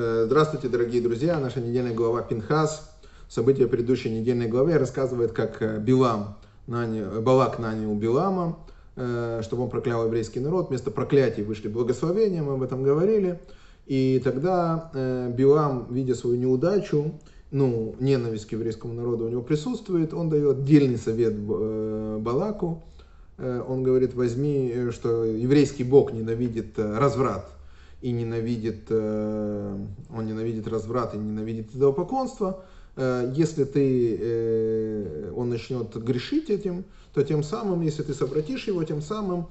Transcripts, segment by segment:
Э, здравствуйте, дорогие друзья. Наша недельная глава Пинхас. События предыдущей недельной главы рассказывает, как э, Билам, нанял, Балак нанял Билама, э, чтобы он проклял еврейский народ. Вместо проклятий вышли благословения, мы об этом говорили. И тогда Билам, видя свою неудачу, ну, ненависть к еврейскому народу у него присутствует, он дает дельный совет Балаку. Он говорит, возьми, что еврейский бог ненавидит разврат и ненавидит, э, он ненавидит разврат и ненавидит идолопоклонство, э, если ты, э, он начнет грешить этим, то тем самым, если ты совратишь его, тем самым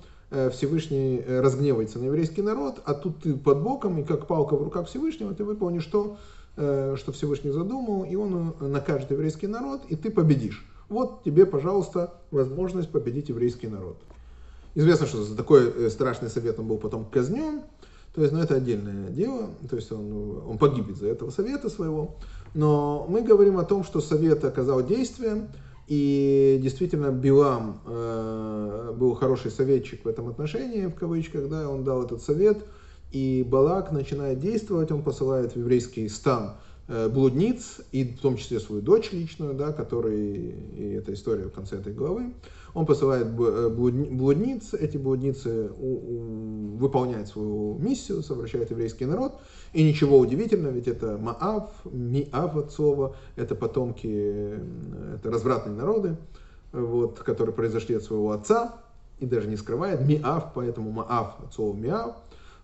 Всевышний разгневается на еврейский народ, а тут ты под боком, и как палка в руках Всевышнего, ты выполнишь то, что Всевышний задумал, и он накажет еврейский народ, и ты победишь. Вот тебе, пожалуйста, возможность победить еврейский народ. Известно, что за такой страшный совет он был потом казнен, то есть, ну, это отдельное дело, то есть он, он погиб из-за этого совета своего. Но мы говорим о том, что совет оказал действие, и действительно Билам э, был хороший советчик в этом отношении, в кавычках, да, он дал этот совет, и Балак начинает действовать, он посылает в еврейский стан Э, блудниц, и в том числе свою дочь личную, да, который, и эта история в конце этой главы, он посылает э, блудниц, эти блудницы выполняют свою миссию, совращают еврейский народ, и ничего удивительного, ведь это Маав, Миав от слова, это потомки, это развратные народы, вот, которые произошли от своего отца, и даже не скрывает, Миав, поэтому Маав от слова Миав,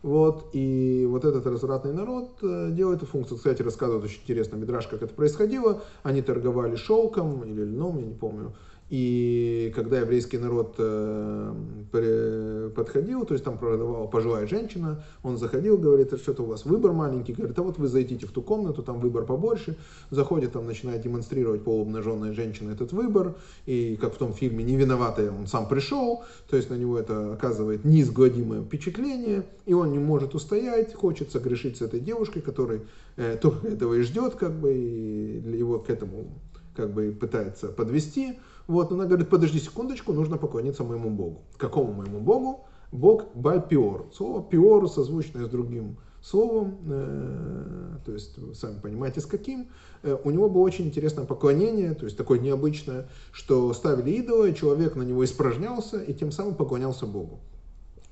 вот, и вот этот развратный народ э, делает эту функцию. Кстати, рассказывают очень интересно Мидраш, как это происходило. Они торговали шелком или льном, я не помню. И когда еврейский народ э, подходил, то есть там продавала пожилая женщина, он заходил, говорит, что-то у вас выбор маленький, говорит, а вот вы зайдите в ту комнату, там выбор побольше, заходит, там начинает демонстрировать полуобнаженная женщина этот выбор, и как в том фильме «Не виноватая» он сам пришел, то есть на него это оказывает неизгладимое впечатление, и он не может устоять, хочет согрешить с этой девушкой, которая э, только этого и ждет, как бы, и его к этому как бы пытается подвести. Вот, она говорит, подожди секундочку, нужно поклониться моему Богу. Какому моему Богу? Бог Бальпиор. Слово пиор созвучное с другим словом, э, то есть сами понимаете с каким. Э, у него было очень интересное поклонение, то есть такое необычное, что ставили идола, человек на него испражнялся и тем самым поклонялся Богу.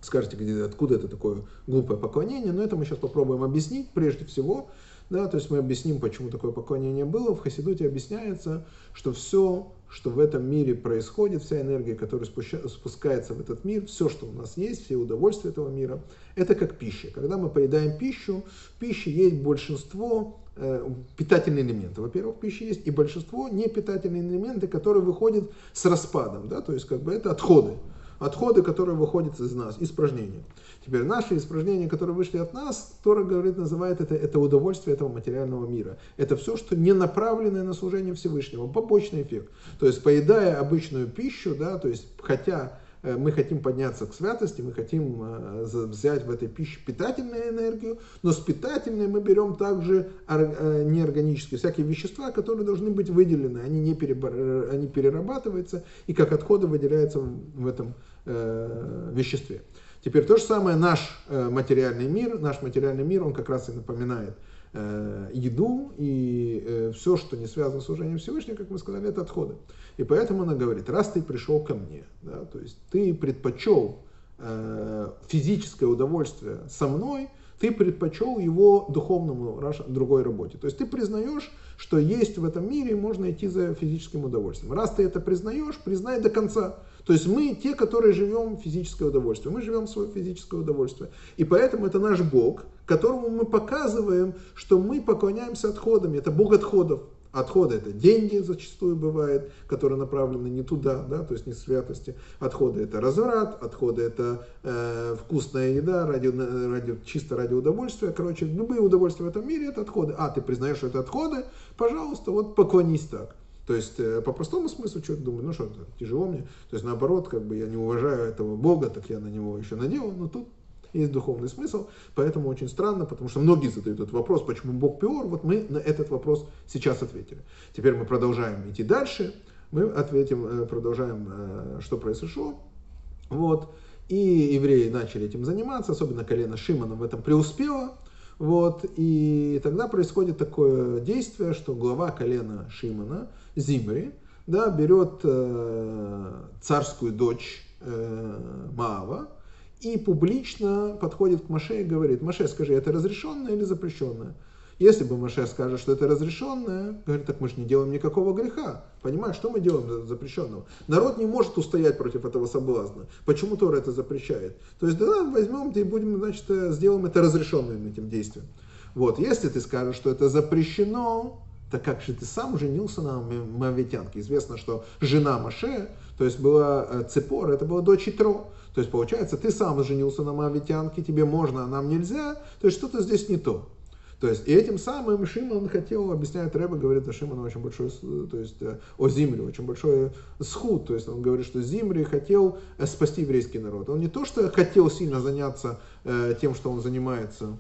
Скажете, где, откуда это такое глупое поклонение, но это мы сейчас попробуем объяснить. Прежде всего, да, то есть мы объясним, почему такое поклонение было. В Хасидуте объясняется, что все, что в этом мире происходит, вся энергия, которая спускается в этот мир, все, что у нас есть, все удовольствия этого мира, это как пища. Когда мы поедаем пищу, в пище есть большинство э, питательные элементы. Во-первых, в пище есть и большинство непитательные элементы, которые выходят с распадом, да, то есть как бы это отходы отходы, которые выходят из нас, испражнения. Теперь наши испражнения, которые вышли от нас, Тора говорит, называет это, это удовольствие этого материального мира. Это все, что не направленное на служение Всевышнего, побочный эффект. То есть, поедая обычную пищу, да, то есть, хотя Э, мы хотим подняться к святости, мы хотим э, взять в этой пище питательную энергию, но с питательной мы берем также э, неорганические, всякие вещества, которые должны быть выделены, они не перебар... они перерабатываются и как отходы выделяются в этом веществе. Теперь то же самое наш материальный мир, наш материальный мир, он как раз и напоминает э, еду и э, все, что не связано с служением Всевышнего, как мы сказали, это отходы. И поэтому она говорит, раз ты пришел ко мне, да, то есть ты предпочел э, физическое удовольствие со мной, ты предпочел его духовному другой работе. То есть ты признаешь, что есть в этом мире, можно идти за физическим удовольствием. Раз ты это признаешь, признай до конца. То есть мы те, которые живем физическое удовольствие. Мы живем свое физическое удовольствие. И поэтому это наш Бог, которому мы показываем, что мы поклоняемся отходам. Это Бог отходов. Отходы это деньги зачастую бывает, которые направлены не туда, да, то есть не святости. Отходы это разврат, отходы это э, вкусная еда, ради, ради, чисто ради удовольствия. Короче, любые удовольствия в этом мире это отходы. А, ты признаешь, что это отходы, пожалуйста, вот поклонись так. То есть, э, по простому смыслу, что-то думаю, ну что, тяжело мне. То есть, наоборот, как бы я не уважаю этого Бога, так я на него еще надел, но тут есть духовный смысл, поэтому очень странно, потому что многие задают этот вопрос, почему Бог пиор, вот мы на этот вопрос сейчас ответили. Теперь мы продолжаем идти дальше, мы ответим, э, продолжаем, э, что произошло, вот, и евреи начали этим заниматься, особенно колено Шимона в этом преуспело, Вот, и тогда происходит такое действие, что глава колена Шимона, Зимри, да, берет э, царскую дочь э, Маава и публично подходит к Маше и говорит, Маше, скажи, это разрешенное или запрещенное? Если бы Маше скажет, что это разрешенное, говорит, так мы же не делаем никакого греха. Понимаешь, что мы делаем запрещенного? Народ не может устоять против этого соблазна. Почему Тора это запрещает? То есть, да, возьмем и будем, значит, э, сделаем это разрешенным этим действием. Вот, если ты скажешь, что это запрещено, так как же ты сам женился на Мавитянке. Известно, что жена Маше, то есть была э, Цепора, это была дочь Итро. То есть получается, ты сам женился на Мавитянке, тебе можно, а нам нельзя. То есть что-то здесь не то. То есть, и этим самым Шимон хотел, объясняет Рэба, говорит о Шимоне очень большой, то есть э, о Зимре, очень большой схуд. То есть он говорит, что Зимри хотел э, спасти еврейский народ. Он не то, что хотел сильно заняться э, тем, что он занимается,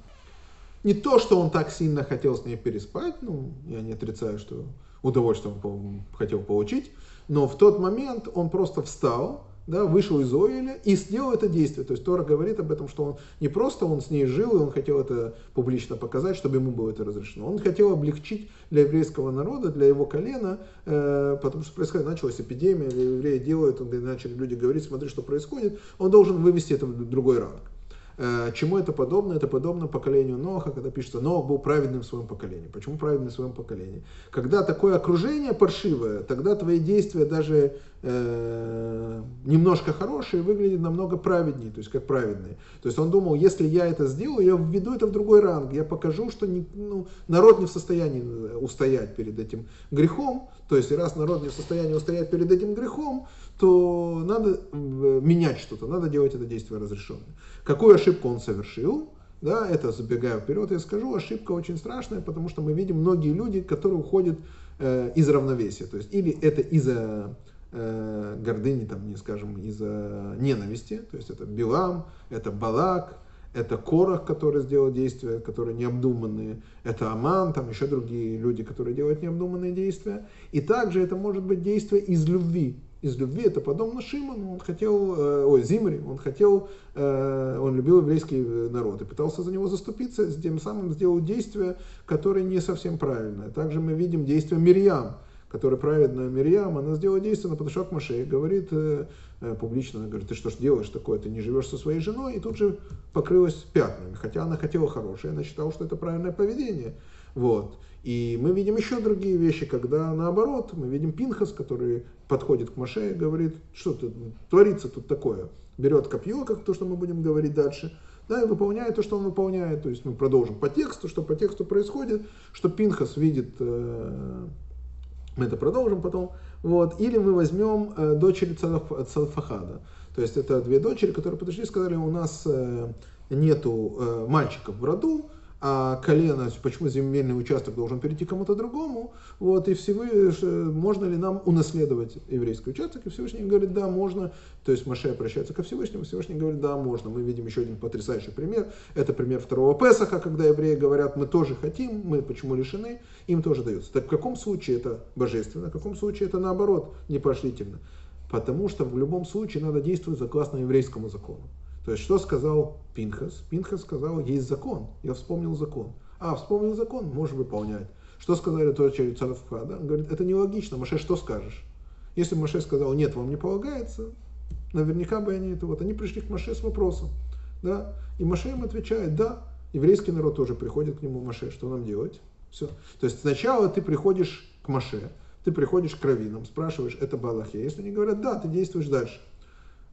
не то, что он так сильно хотел с ней переспать, ну, я не отрицаю, что удовольствие он хотел получить, но в тот момент он просто встал, да, вышел из Оиля и сделал это действие. То есть Тора говорит об этом, что он не просто он с ней жил, и он хотел это публично показать, чтобы ему было это разрешено. Он хотел облегчить для еврейского народа, для его колена, э, потому что происходит, началась эпидемия, евреи делают, он, начали люди говорить, смотри, что происходит, он должен вывести это в другой ранг. Э, чему это подобно? Это подобно поколению Ноха, когда пишется, Нох был праведным в своем поколении. Почему праведным в своем поколении? Когда такое окружение паршивое, тогда твои действия даже э, немножко хорошие выглядят намного праведнее, то есть как праведные. То есть он думал, если я это сделаю, я введу это в другой ранг, я покажу, что не, ну, народ не в состоянии устоять перед этим грехом, то есть раз народ не в состоянии устоять перед этим грехом, то надо э, менять что-то, надо делать это действие разрешенное. Какую ошибку он совершил? Да, это забегая вперед, я скажу, ошибка очень страшная, потому что мы видим многие люди, которые уходят э, из равновесия. То есть или это из-за э, гордыни, там, не скажем, из-за ненависти, то есть это Билам, это Балак, это Корах, который сделал действия, которые необдуманные, это Аман, там еще другие люди, которые делают необдуманные действия. И также это может быть действие из любви, из любви, это подобно Шимону, он хотел, э, ой, Зимри, он хотел, э, он любил еврейский народ и пытался за него заступиться, тем самым сделал действие, которое не совсем правильное. Также мы видим действие Мирьям, которая праведная Мирьям, она сделала действие, она подошла к Маше и говорит э, публично, она говорит, ты что ж делаешь такое, ты не живешь со своей женой, и тут же покрылась пятнами, хотя она хотела хорошее, она считала, что это правильное поведение. Вот. И мы видим еще другие вещи, когда наоборот, мы видим Пинхас, который подходит к Маше и говорит, что тут творится тут такое. Берет копье, как то, что мы будем говорить дальше, да, и выполняет то, что он выполняет. То есть мы продолжим по тексту, что по тексту происходит, что Пинхас видит, э, мы это продолжим потом. Вот. Или мы возьмем э, дочери Цалфахада. То есть это две дочери, которые подошли и сказали, у нас э, нету мальчиков в роду, а колено, почему земельный участок должен перейти кому-то другому, вот, и Всевышний, можно ли нам унаследовать еврейский участок, и Всевышний говорит, да, можно, то есть Маше обращается ко Всевышнему, Всевышний говорит, да, можно. Мы видим еще один потрясающий пример, это пример второго Песаха, когда евреи говорят, мы тоже хотим, мы почему лишены, им тоже дается. Так в каком случае это божественно, в каком случае это наоборот непошлительно? Потому что в любом случае надо действовать согласно еврейскому закону. То есть, что сказал Пинхас? Пинхас сказал, есть закон. Я вспомнил закон. А, вспомнил закон, можешь выполнять. Что сказали дочери Царфада? Он говорит, это нелогично, Маше, что скажешь? Если Маше сказал, нет, вам не полагается, наверняка бы они это вот, они пришли к Маше с вопросом, да, и Маше им отвечает, да, еврейский народ тоже приходит к нему, Маше, что нам делать? Все. То есть сначала ты приходишь к Маше, ты приходишь к раввинам, спрашиваешь, это Балахе. Если они говорят, да, ты действуешь дальше.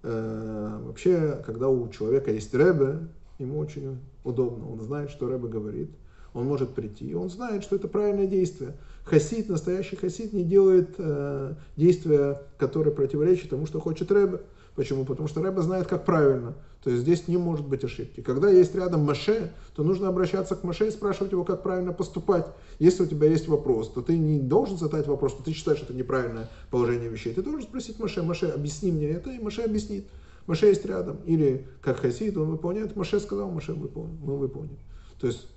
Э, вообще, когда у человека есть Рэбе, ему очень удобно. Он знает, что Рэбе говорит. Он может прийти, он знает, что это правильное действие. Хасид, настоящий хасид, не делает э, действия, которые противоречат тому, что хочет Рэбе. Почему? Потому что Рэбе знает, как правильно. То есть здесь не может быть ошибки. Когда есть рядом Маше, то нужно обращаться к Маше и спрашивать его, как правильно поступать. Если у тебя есть вопрос, то ты не должен задать вопрос, что ты считаешь, что это неправильное положение вещей. Ты должен спросить Маше, Маше, объясни мне это, и Маше объяснит. Маше есть рядом. Или как Хасид, он выполняет. Маше сказал, Маше выполнил, мы выполним. То есть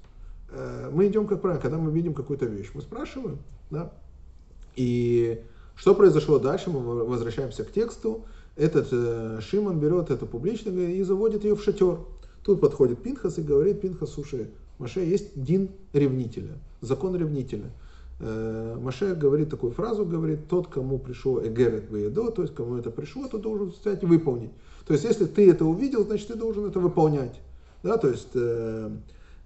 э, мы идем как правильно, когда мы видим какую-то вещь, мы спрашиваем, да. И что произошло дальше, мы возвращаемся к тексту этот э, Шимон берет это публично и заводит ее в шатер. Тут подходит Пинхас и говорит, Пинхас, слушай, Маше есть дин ревнителя, закон ревнителя. Э, Маше говорит такую фразу, говорит, тот, кому пришло эгерет веедо, то есть кому это пришло, то должен взять и выполнить. То есть если ты это увидел, значит ты должен это выполнять. Да, то есть э,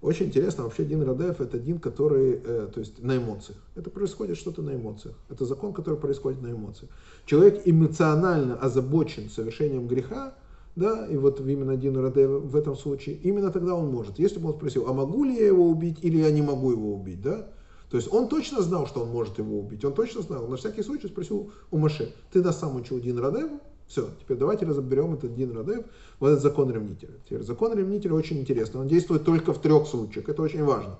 очень интересно, вообще Дин Радев это Дин, который, э, то есть на эмоциях. Это происходит что-то на эмоциях. Это закон, который происходит на эмоциях. Человек эмоционально озабочен совершением греха, да, и вот именно Дин Радев в этом случае, именно тогда он может. Если бы он спросил, а могу ли я его убить или я не могу его убить, да, то есть он точно знал, что он может его убить, он точно знал. На всякий случай спросил у Маше, ты нас сам учил Дин Радеву? Все, теперь давайте разберем этот Дин Радев, вот этот закон ревнителя. Теперь закон ревнителя очень интересный, он действует только в трех случаях, это очень важно.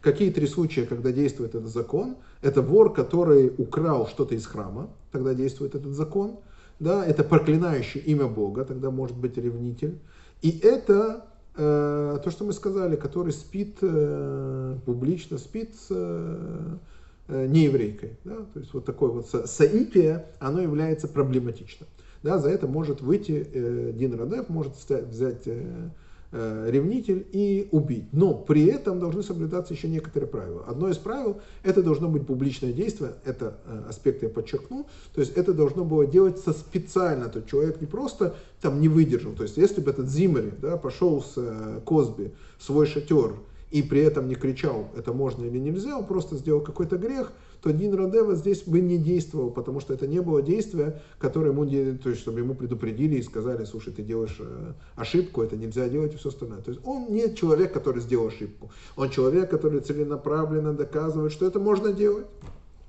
Какие три случая, когда действует этот закон? Это вор, который украл что-то из храма, тогда действует этот закон. Да, это проклинающий имя Бога, тогда может быть ревнитель. И это э, то, что мы сказали, который спит э, публично, спит с э, нееврейкой. Да? То есть вот такое вот соитие, оно является проблематичным да, за это может выйти э, Дин Радев, может взять э, э, ревнитель и убить. Но при этом должны соблюдаться еще некоторые правила. Одно из правил, это должно быть публичное действие, это э, аспект я подчеркну, то есть это должно было делаться специально, то человек не просто там не выдержал, то есть если бы этот Зиммери да, пошел с э, Косби в свой шатер и при этом не кричал, это можно или нельзя, он просто сделал какой-то грех, то Дин Радева здесь бы не действовал, потому что это не было действия, которое ему, то есть, чтобы ему предупредили и сказали, слушай, ты делаешь э, ошибку, это нельзя делать и все остальное. То есть он не человек, который сделал ошибку. Он человек, который целенаправленно доказывает, что это можно делать,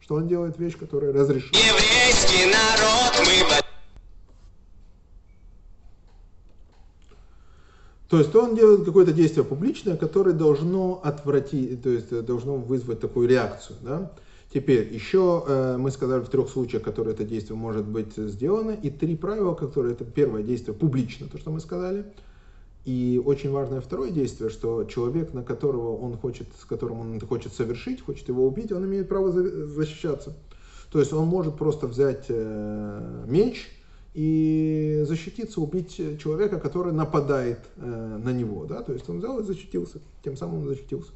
что он делает вещь, которая разрешена. Еврейский народ мы То есть он делает какое-то действие публичное, которое должно отвратить, то есть должно вызвать такую реакцию. Да? Теперь, еще э, мы сказали в трех случаях, которые это действие может быть сделано, и три правила, которые это первое действие публично, то, что мы сказали, и очень важное второе действие, что человек, на которого он хочет, с которым он хочет совершить, хочет его убить, он имеет право защищаться. То есть он может просто взять э, меч и защититься, убить человека, который нападает э, на него. Да? То есть он взял и защитился, тем самым он защитился.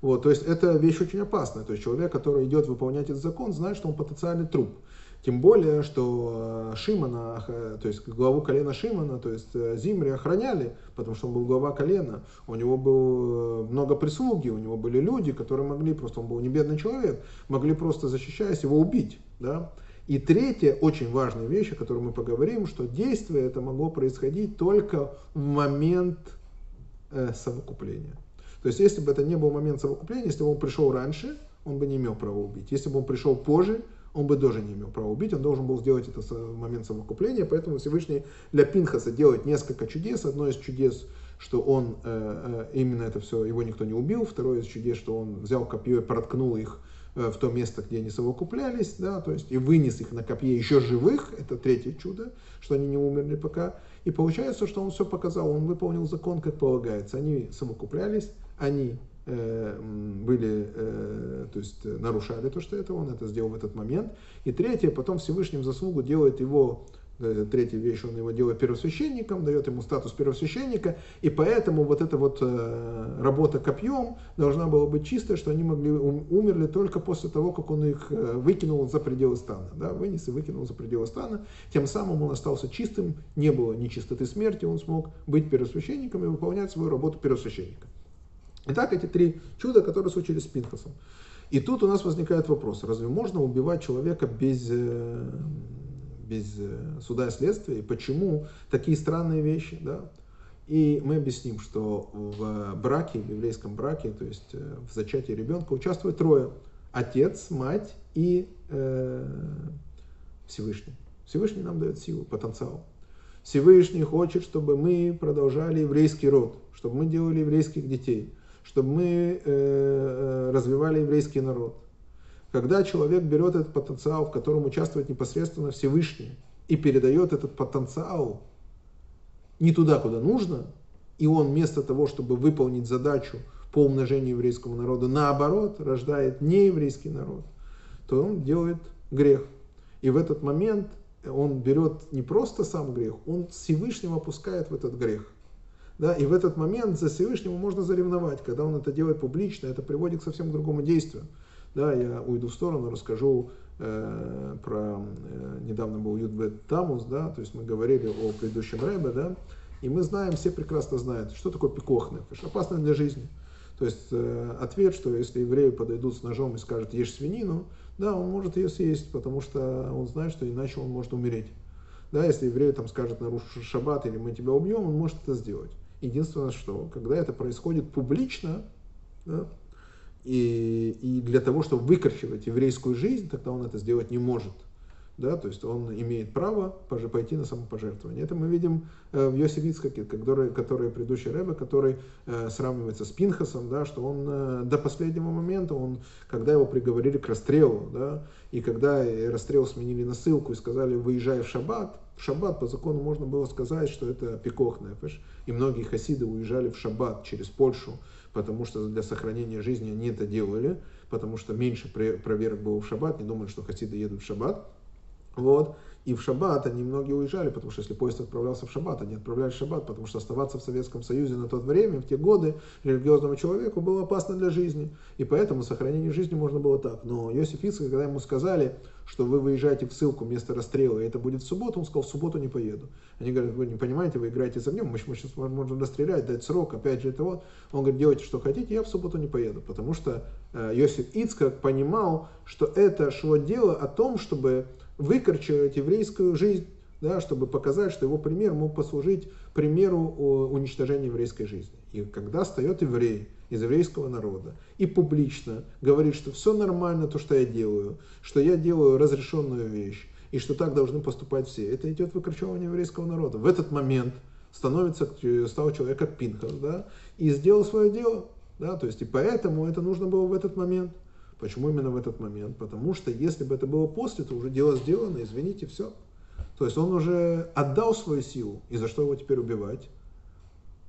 Вот, то есть это вещь очень опасная. То есть человек, который идет выполнять этот закон, знает, что он потенциальный труп. Тем более, что э, Шимана, э, то есть главу колена Шимана, то есть э, Зимри охраняли, потому что он был глава колена. У него было много прислуги, у него были люди, которые могли, просто он был не бедный человек, могли просто защищаясь его убить. Да? И третья очень важная вещь, о которой мы поговорим, что действие это могло происходить только в момент э, совокупления. То есть, если бы это не был момент совокупления, если бы он пришел раньше, он бы не имел права убить. Если бы он пришел позже, он бы тоже не имел права убить, он должен был сделать это в момент совокупления, поэтому Всевышний для Пинхаса делает несколько чудес. Одно из чудес, что он э, э, именно это все, его никто не убил. Второе из чудес, что он взял копье и проткнул их э, в то место, где они совокуплялись, да, то есть и вынес их на копье еще живых, это третье чудо, что они не умерли пока. И получается, что он все показал, он выполнил закон, как полагается. Они совокуплялись, они э, были, э, то есть нарушали то, что это он это сделал в этот момент. И третье, потом Всевышним заслугу делает его, э, третья вещь, он его делает первосвященником, дает ему статус первосвященника, и поэтому вот эта вот работа копьем должна была быть чистая, что они могли умерли только после того, как он их выкинул за пределы стана, да, вынес и выкинул за пределы стана, тем самым он остался чистым, не было нечистоты смерти, он смог быть первосвященником и выполнять свою работу первосвященника. Итак, эти три чуда, которые случились с Пинхасом. И тут у нас возникает вопрос, разве можно убивать человека без, э, без э, суда и следствия? И почему такие странные вещи? Да? И мы объясним, что в браке, в еврейском браке, то есть э, в зачатии ребенка участвует трое. Отец, мать и э, Всевышний. Всевышний нам дает силу, потенциал. Всевышний хочет, чтобы мы продолжали еврейский род, чтобы мы делали еврейских детей чтобы мы э, э, развивали еврейский народ. Когда человек берет этот потенциал, в котором участвует непосредственно Всевышний, и передает этот потенциал не туда, куда нужно, и он вместо того, чтобы выполнить задачу по умножению еврейского народа, наоборот, рождает нееврейский народ, то он делает грех. И в этот момент он берет не просто сам грех, он Всевышнего опускает в этот грех. Да, и в этот момент за Всевышнего можно заревновать. Когда он это делает публично, это приводит к совсем другому действию. Да, я уйду в сторону, расскажу э, про... Э, недавно был Юдбет Тамус, да, то есть мы говорили о предыдущем Рэбе, да, и мы знаем, все прекрасно знают, что такое пикохнеф, опасно для жизни. То есть э, ответ, что если евреи подойдут с ножом и скажут ешь свинину, да, он может ее съесть, потому что он знает, что иначе он может умереть. Да, если еврей там скажет нарушишь шаббат или мы тебя убьем, он может это сделать. Единственное, что когда это происходит публично, да, и, и для того, чтобы выкорчевать еврейскую жизнь, тогда он это сделать не может да, то есть он имеет право пойти на самопожертвование. Это мы видим э, в Йосиф Ицхаке, который, который предыдущий Рэбе, который э, сравнивается с Пинхасом, да, что он э, до последнего момента, он, когда его приговорили к расстрелу, да, и когда расстрел сменили на ссылку и сказали, выезжай в шаббат, в шаббат по закону можно было сказать, что это пикох нефеш, и многие хасиды уезжали в шаббат через Польшу, потому что для сохранения жизни они это делали, потому что меньше проверок было в шаббат, не думали, что хасиды едут в шаббат, вот. И в шаббат они многие уезжали, потому что если поезд отправлялся в шаббат, они отправлялись в шаббат, потому что оставаться в Советском Союзе на тот время, в те годы, религиозному человеку было опасно для жизни. И поэтому сохранение жизни можно было так. Но Иосиф Ицхак, когда ему сказали, что вы выезжаете в ссылку вместо расстрела, и это будет в субботу, он сказал, в субботу не поеду. Они говорят, вы не понимаете, вы играете за огнем, мы, сейчас можем расстрелять, дать срок, опять же это вот. Он говорит, делайте, что хотите, я в субботу не поеду, потому что э, Иосиф Ицхак понимал, что это шло дело о том, чтобы выкорчевать еврейскую жизнь, да, чтобы показать, что его пример мог послужить примеру уничтожения еврейской жизни. И когда встает еврей из еврейского народа и публично говорит, что все нормально, то, что я делаю, что я делаю разрешенную вещь, и что так должны поступать все, это идет выкорчевание еврейского народа. В этот момент становится, стал человек как Пинхас, да, и сделал свое дело, да, то есть и поэтому это нужно было в этот момент – Почему именно в этот момент? Потому что если бы это было после, то уже дело сделано, извините, все. То есть он уже отдал свою силу, и за что его теперь убивать?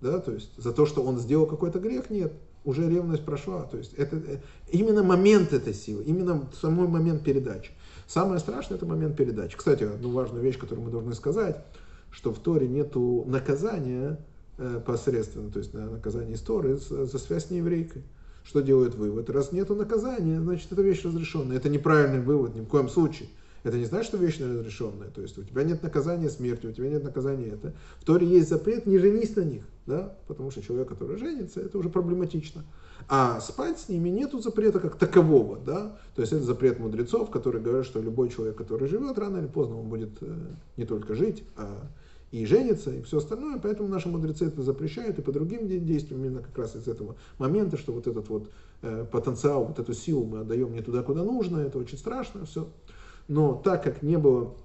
Да, то есть за то, что он сделал какой-то грех, нет, уже ревность прошла. То есть это э, именно момент этой силы, именно самой момент передачи. Самое страшное это момент передачи. Кстати, одну важную вещь, которую мы должны сказать, что в Торе нету наказания э, посредственно, то есть наказания истории за связь с нееврейкой. Что делает вывод? Раз нету наказания, значит, это вещь разрешенная. Это неправильный вывод ни в коем случае. Это не значит, что вещь разрешенная. То есть у тебя нет наказания смерти, у тебя нет наказания это. В Торе есть запрет, не женись на них. Да? Потому что человек, который женится, это уже проблематично. А спать с ними нету запрета как такового. Да? То есть это запрет мудрецов, которые говорят, что любой человек, который живет, рано или поздно он будет э, не только жить, а и женится, и все остальное. Поэтому наши мудрецы это запрещают, и по другим действиям, именно как раз из этого момента, что вот этот вот э, потенциал, вот эту силу мы отдаем не туда, куда нужно, это очень страшно, все. Но так как не было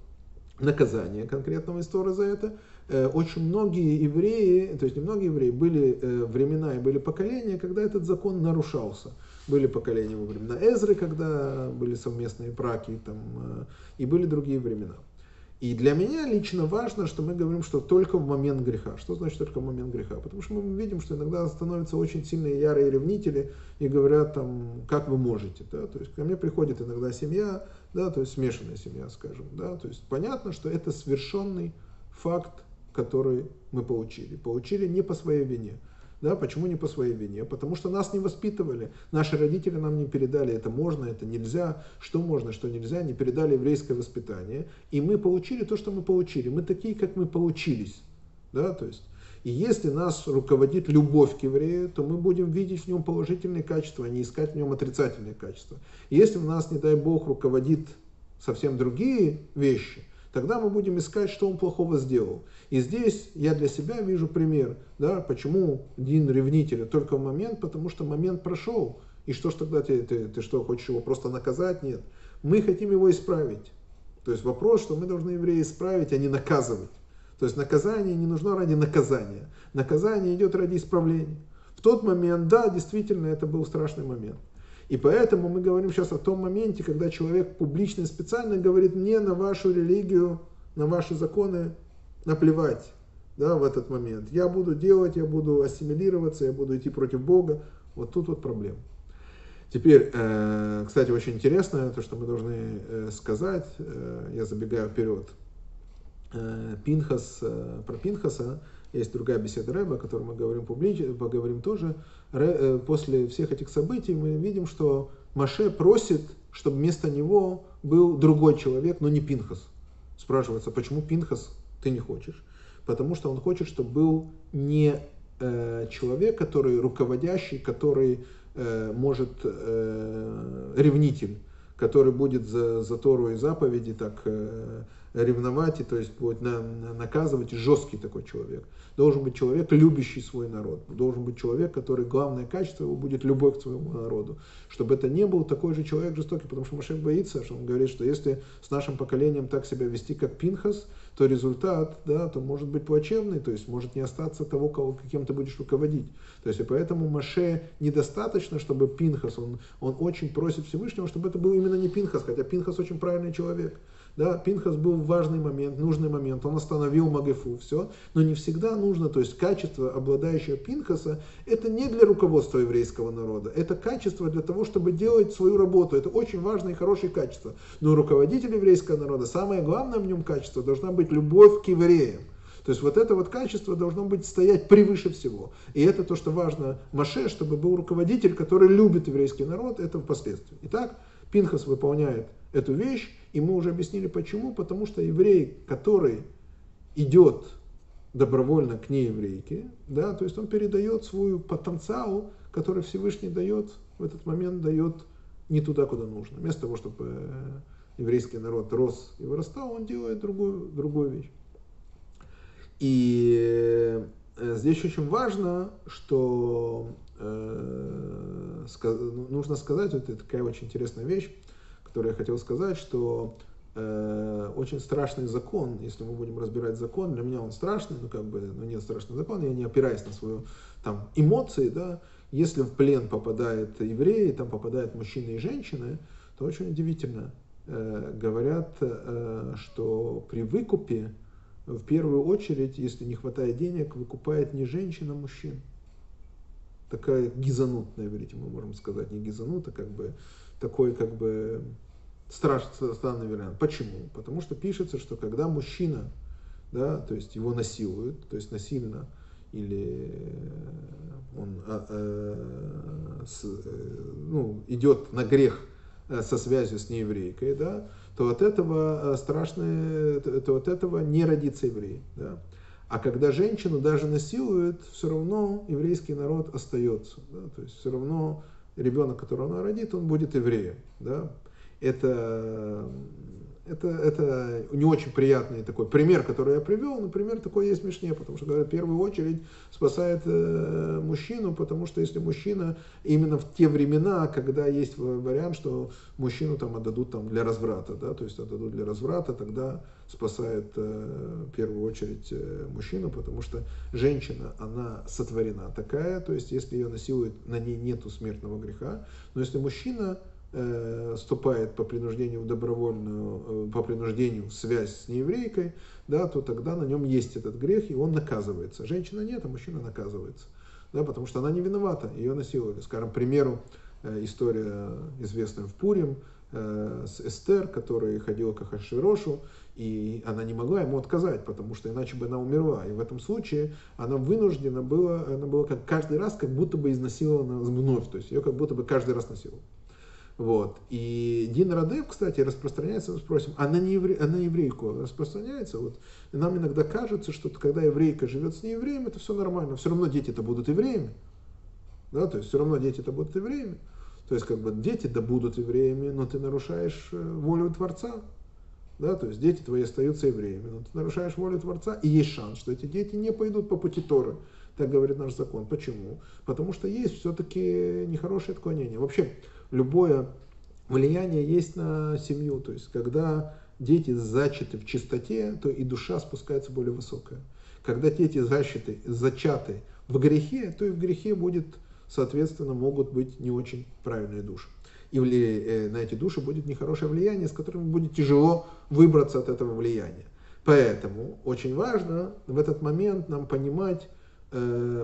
наказания конкретного истории за это, э, очень многие евреи, то есть не многие евреи, были э, времена и были поколения, когда этот закон нарушался. Были поколения во времена Эзры, когда были совместные браки, там, и были другие времена. И для меня лично важно, что мы говорим, что только в момент греха. Что значит только в момент греха? Потому что мы видим, что иногда становятся очень сильные ярые ревнители и говорят там, как вы можете. Да? То есть ко мне приходит иногда семья, да, то есть смешанная семья, скажем. Да? То есть понятно, что это совершенный факт, который мы получили. Получили не по своей вине. Да, почему не по своей вине? Потому что нас не воспитывали. Наши родители нам не передали, это можно, это нельзя, что можно, что нельзя, не передали еврейское воспитание. И мы получили то, что мы получили. Мы такие, как мы получились. Да, то есть, и если нас руководит любовь к еврею, то мы будем видеть в нем положительные качества, а не искать в нем отрицательные качества. И если в нас, не дай Бог, руководит совсем другие вещи – тогда мы будем искать, что он плохого сделал. И здесь я для себя вижу пример, да, почему Дин ревнитель только в момент, потому что момент прошел. И что ж тогда ты, ты, ты что, хочешь его просто наказать? Нет. Мы хотим его исправить. То есть вопрос, что мы должны евреи исправить, а не наказывать. То есть наказание не нужно ради наказания. Наказание идет ради исправления. В тот момент, да, действительно, это был страшный момент. И поэтому мы говорим сейчас о том моменте, когда человек публично и специально говорит мне на вашу религию, на ваши законы наплевать да, в этот момент. Я буду делать, я буду ассимилироваться, я буду идти против Бога. Вот тут вот проблема. Теперь, э, кстати, очень интересно, то, что мы должны э, сказать, э, я забегаю вперед, Пинхас, про Пинхаса, есть другая беседа Рэба, о которой мы говорим публично, поговорим тоже. Рэ, после всех этих событий мы видим, что Маше просит, чтобы вместо него был другой человек, но не Пинхас. Спрашивается, почему Пинхас ты не хочешь? Потому что он хочет, чтобы был не э, человек, который руководящий, который э, может э, ревнитель, который будет за, за Тору и заповеди так э, ревновать, и то есть будет на, на, наказывать, жесткий такой человек. Должен быть человек, любящий свой народ. Должен быть человек, который, главное качество его будет любовь к своему народу. Чтобы это не был такой же человек жестокий, потому что Машек боится, что он говорит, что если с нашим поколением так себя вести, как Пинхас, то результат, да, то может быть плачевный, то есть может не остаться того, кого, каким ты будешь руководить. То есть и поэтому Маше недостаточно, чтобы Пинхас, он, он очень просит Всевышнего, чтобы это был именно не Пинхас, хотя Пинхас очень правильный человек. Да, Пинхас был важный момент, нужный момент, он остановил Магефу, все. Но не всегда нужно, то есть качество, обладающее Пинхаса, это не для руководства еврейского народа, это качество для того, чтобы делать свою работу. Это очень важное и хорошее качество. Но руководитель еврейского народа, самое главное в нем качество, должна быть любовь к евреям. То есть вот это вот качество должно быть стоять превыше всего. И это то, что важно Маше, чтобы был руководитель, который любит еврейский народ, это впоследствии. Итак, Пинхас выполняет эту вещь, и мы уже объяснили почему. Потому что еврей, который идет добровольно к нееврейке, да, то есть он передает свой потенциал, который Всевышний дает, в этот момент дает не туда, куда нужно. Вместо того, чтобы э, еврейский народ рос и вырастал, он делает другую, другую вещь. И э, здесь очень важно, что э, нужно сказать, вот это такая очень интересная вещь, которое я хотел сказать, что э, очень страшный закон, если мы будем разбирать закон, для меня он страшный, ну как бы, ну нет страшный закон, я не опираюсь на свою там эмоции, да, если в плен попадают евреи, там попадают мужчины и женщины, то очень удивительно. Э, говорят, э, что при выкупе в первую очередь, если не хватает денег, выкупает не женщина, а мужчин. Такая гизанутная, видите, мы можем сказать, не гизанута, как бы такой как бы страшный, странный вариант. Почему? Потому что пишется, что когда мужчина, да, то есть его насилуют, то есть насильно, или он а, а, с, э, ну, идет на грех э, со связью с нееврейкой, да, то от этого э, страшное, то от этого не родится еврей. Да. А когда женщину даже насилуют, все равно еврейский народ остается. Да, то есть все равно ребенок, которого она родит, он будет евреем. Да это, это, это не очень приятный такой пример, который я привел, но пример такой есть смешнее, потому что говорят, в первую очередь спасает э, мужчину, потому что если мужчина именно в те времена, когда есть вариант, что мужчину там отдадут там для разврата, да, то есть отдадут для разврата, тогда спасает э, в первую очередь э, мужчину, потому что женщина, она сотворена такая, то есть если ее насилуют, на ней нету смертного греха, но если мужчина вступает по принуждению в добровольную, э, по принуждению в связь с нееврейкой, да, то тогда на нем есть этот грех, и он наказывается. Женщина нет, а мужчина наказывается. Да, потому что она не виновата, ее насиловали. Скажем, к примеру, э, история известная в Пурим, э, с Эстер, которая ходила к Ахашвирошу, и она не могла ему отказать, потому что иначе бы она умерла. И в этом случае она вынуждена была, она была как каждый раз как будто бы изнасилована вновь, то есть ее как будто бы каждый раз насиловали. Вот. И Дин Радев, кстати, распространяется, мы спросим, а на, неевре, а на еврейку распространяется? Вот. И нам иногда кажется, что когда еврейка живет с неевреем, это все нормально. Все равно дети-то будут евреями. Да, то есть все равно дети-то будут евреями. То есть как бы дети-то будут евреями, но ты нарушаешь э, волю Творца. Да, то есть дети твои остаются евреями, но ты нарушаешь волю Творца, и есть шанс, что эти дети не пойдут по пути Торы. Так говорит наш закон. Почему? Потому что есть все-таки нехорошее отклонение. Вообще, любое влияние есть на семью. То есть, когда дети зачаты в чистоте, то и душа спускается более высокая. Когда дети зачаты, зачаты в грехе, то и в грехе будет, соответственно, могут быть не очень правильные души. И э, на эти души будет нехорошее влияние, с которым будет тяжело выбраться от этого влияния. Поэтому очень важно в этот момент нам понимать,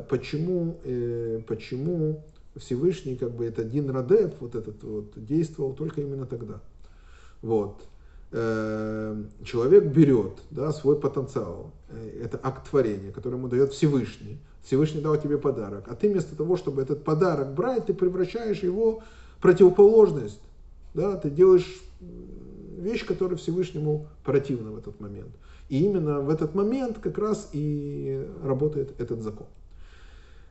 почему, э, почему Всевышний, как бы это Дин Радев, вот этот вот, действовал только именно тогда. Вот. э, человек берет да, свой потенциал, э, это акт творения, который ему дает Всевышний. Всевышний дал тебе подарок, а ты вместо того, чтобы этот подарок брать, ты превращаешь его в противоположность. Да, ты делаешь вещь, которая Всевышнему противна в этот момент. И именно в этот момент как раз и работает этот закон.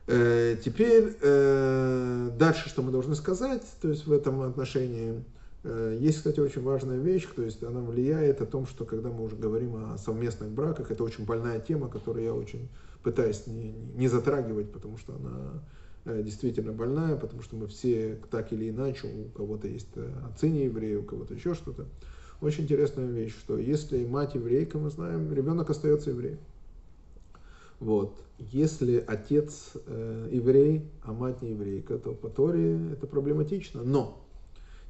Э, теперь э, дальше, что мы должны сказать, то есть в этом отношении, э, есть, кстати, очень важная вещь, то есть она влияет о том, что когда мы уже говорим о совместных браках, это очень больная тема, которую я очень пытаюсь не, не затрагивать, потому что она действительно больная, потому что мы все так или иначе, у кого-то есть отцы не евреи, у кого-то еще что-то. Очень интересная вещь, что если мать еврейка, мы знаем, ребенок остается евреем. Вот. Если отец э, еврей, а мать не еврейка, то по Торе это проблематично. Но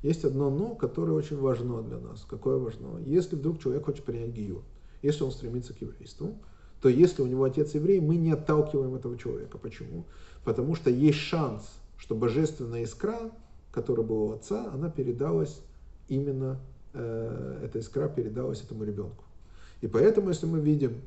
есть одно но, которое очень важно для нас. Какое важно? Если вдруг человек хочет принять гию, если он стремится к еврейству, то если у него отец еврей, мы не отталкиваем этого человека. Почему? Потому что есть шанс, что божественная искра, которая была у отца, она передалась именно, э, эта искра передалась этому ребенку. И поэтому, если мы видим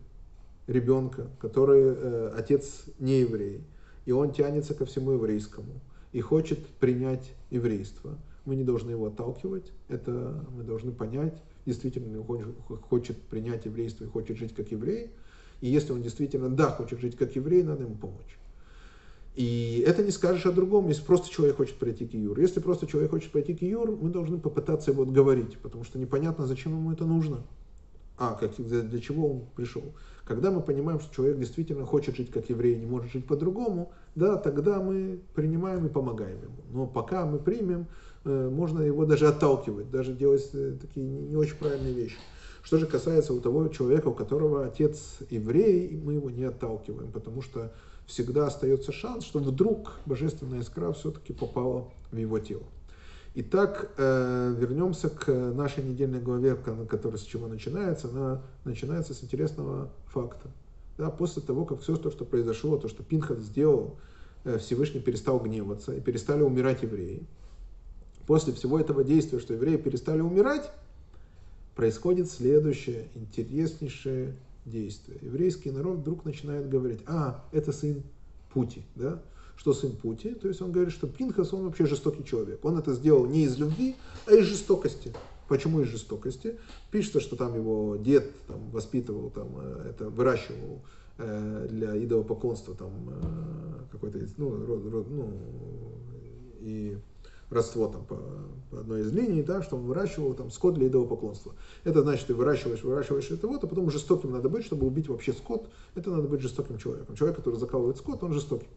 ребенка, который э, отец не еврей, и он тянется ко всему еврейскому и хочет принять еврейство, мы не должны его отталкивать, это мы должны понять, действительно он хочет, принять еврейство и хочет жить как еврей, и если он действительно, да, хочет жить как еврей, надо ему помочь. И это не скажешь о другом, если просто человек хочет пройти к Юр. Если просто человек хочет пойти к Юр, мы должны попытаться его отговорить, потому что непонятно, зачем ему это нужно. А, как, для, для чего он пришел. Когда мы понимаем, что человек действительно хочет жить как еврей, не может жить по-другому, да, тогда мы принимаем и помогаем ему. Но пока мы примем, э, можно его даже отталкивать, даже делать э, такие не очень правильные вещи. Что же касается у того человека, у которого отец еврей, мы его не отталкиваем, потому что всегда остается шанс, что вдруг божественная искра все-таки попала в его тело. Итак, э, вернемся к нашей недельной главе, которая с чего начинается. Она начинается с интересного факта. Да, после того, как все то, что произошло, то, что Пинхат сделал, э, Всевышний перестал гневаться и перестали умирать евреи. После всего этого действия, что евреи перестали умирать, происходит следующее интереснейшее действие. Еврейский народ вдруг начинает говорить, а, это сын Пути, да? что сын Пути, то есть он говорит, что Пинхас, он вообще жестокий человек. Он это сделал не из любви, а из жестокости. Почему из жестокости? Пишется, что там его дед там, воспитывал, там, э, это, выращивал э, для идолопоклонства там э, какой-то, ну, род, род, ну, и родство там по, по одной из линий, да, что он выращивал там скот для идолопоклонства. Это значит, ты выращиваешь, выращиваешь это вот, а потом жестоким надо быть, чтобы убить вообще скот, это надо быть жестоким человеком. Человек, который закалывает скот, он жестокий.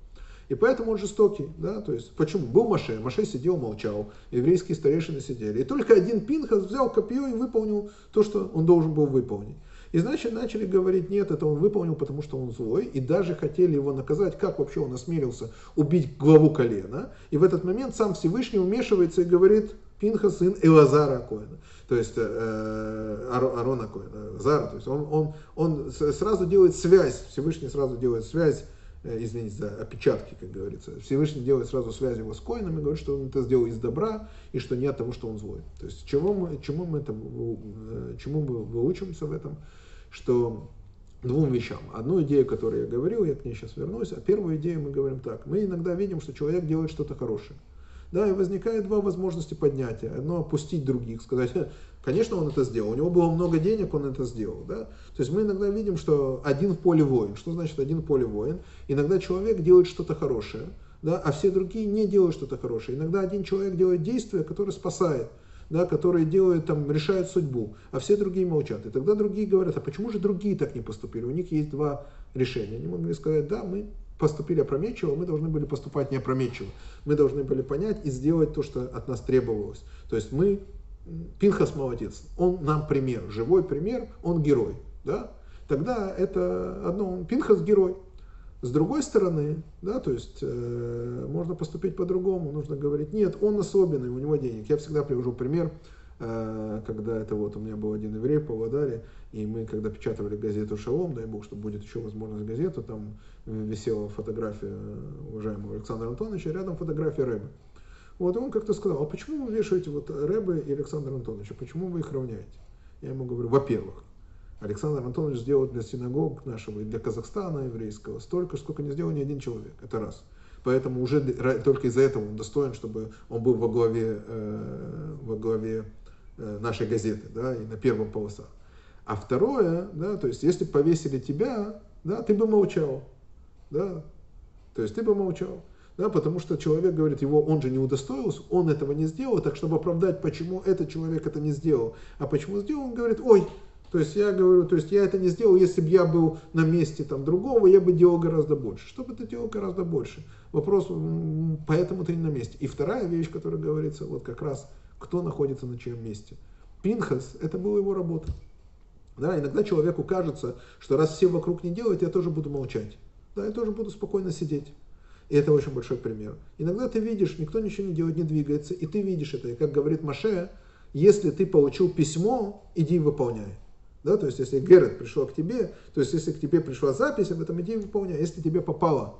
И поэтому он жестокий. Да? То есть, почему? Был Маше, Маше сидел, молчал, еврейские старейшины сидели. И только один Пинхас взял копье и выполнил то, что он должен был выполнить. И значит, начали говорить, нет, это он выполнил, потому что он злой. И даже хотели его наказать, как вообще он осмелился убить главу колена. И в этот момент сам Всевышний вмешивается и говорит, Пинха сын Элазара Коэна, то есть э, Арона Коэна, Зара, то есть он, он, он сразу делает связь, Всевышний сразу делает связь Э, извините за опечатки, как говорится. Всевышний делает сразу связь его с коином и говорит, что он это сделал из добра и что не от того, что он злой. То есть чему мы, чему мы, это, э, чему мы выучимся в этом, что двум вещам. Одну идею, которую я говорил, я к ней сейчас вернусь, а первую идею мы говорим так. Мы иногда видим, что человек делает что-то хорошее. Да, и возникает два возможности поднятия. Одно опустить других, сказать, конечно, он это сделал. У него было много денег, он это сделал. Да? То есть мы иногда видим, что один в поле воин. Что значит один в поле воин? Иногда человек делает что-то хорошее, да, а все другие не делают что-то хорошее. Иногда один человек делает действие, которое спасает, да, которое делает, там, решает судьбу, а все другие молчат. И тогда другие говорят, а почему же другие так не поступили? У них есть два решения. Они могли сказать, да, мы поступили опрометчиво, мы должны были поступать не опрометчиво. Мы должны были понять и сделать то, что от нас требовалось. То есть мы, Пинхас молодец, он нам пример, живой пример, он герой. Да? Тогда это одно, Пинхас герой. С другой стороны, да, то есть э, можно поступить по-другому, нужно говорить, нет, он особенный, у него денег. Я всегда привожу пример, э, когда это вот у меня был один еврей по Вадаре, и мы, когда печатали газету «Шалом», дай бог, что будет еще возможность газету, там висела фотография уважаемого Александра Антоновича, рядом фотография Рэбы. Вот, и он как-то сказал, а почему вы вешаете вот Рэбы и Александра Антоновича, почему вы их равняете? Я ему говорю, во-первых, Александр Антонович сделал для синагог нашего и для Казахстана еврейского столько, сколько не сделал ни один человек. Это раз. Поэтому уже только из-за этого он достоин, чтобы он был во главе, э, во главе э, нашей газеты, да, и на первом полосах. А второе, да, то есть если повесили тебя, да, ты бы молчал, да, то есть ты бы молчал, да, потому что человек говорит, его он же не удостоился, он этого не сделал, так чтобы оправдать, почему этот человек это не сделал, а почему сделал, он говорит, ой, то есть я говорю, то есть я это не сделал, если бы я был на месте там другого, я бы делал гораздо больше. Что бы ты делал гораздо больше? Вопрос, поэтому ты не на месте. И вторая вещь, которая говорится, вот как раз, кто находится на чьем месте. Пинхас, это была его работа. Да, иногда человеку кажется, что раз все вокруг не делают, я тоже буду молчать. Да, я тоже буду спокойно сидеть. И это очень большой пример. Иногда ты видишь, никто ничего не делает, не двигается, и ты видишь это. И как говорит Маше, если ты получил письмо, иди и выполняй. Да, то есть, если Герет пришел к тебе, то есть, если к тебе пришла запись об этом, иди выполняй. Если тебе попало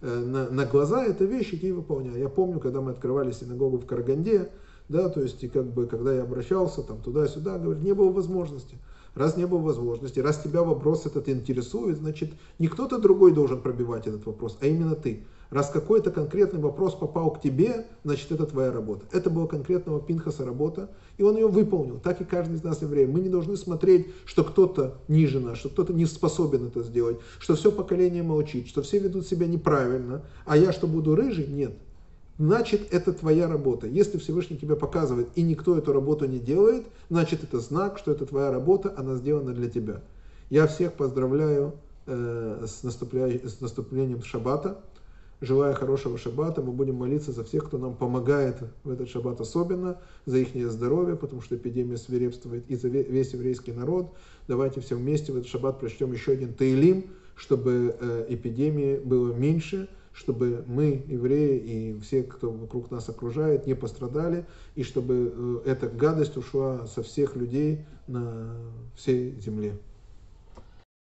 э, на, на глаза эта вещь, иди выполняй. Я помню, когда мы открывали синагогу в Караганде, да, то есть, и как бы, когда я обращался там туда-сюда, говорит, не было возможности. Раз не было возможности, раз тебя вопрос этот интересует, значит, не кто-то другой должен пробивать этот вопрос, а именно ты. Раз какой-то конкретный вопрос попал к тебе, значит, это твоя работа. Это была конкретного Пинхаса работа, и он ее выполнил. Так и каждый из нас еврей. Мы не должны смотреть, что кто-то ниже нас, что кто-то не способен это сделать, что все поколение молчит, что все ведут себя неправильно, а я что буду рыжий? Нет. Значит, это твоя работа. Если Всевышний тебе показывает, и никто эту работу не делает, значит, это знак, что это твоя работа, она сделана для тебя. Я всех поздравляю э, с, наступлением шаббата. Желаю хорошего шаббата. Мы будем молиться за всех, кто нам помогает в этот шаббат особенно, за их здоровье, потому что эпидемия свирепствует, и за весь еврейский народ. Давайте все вместе в этот шаббат прочтем еще один Таилим, чтобы э, эпидемии было меньше, чтобы мы, евреи, и все, кто вокруг нас окружает, не пострадали, и чтобы э, эта гадость ушла со всех людей на всей земле.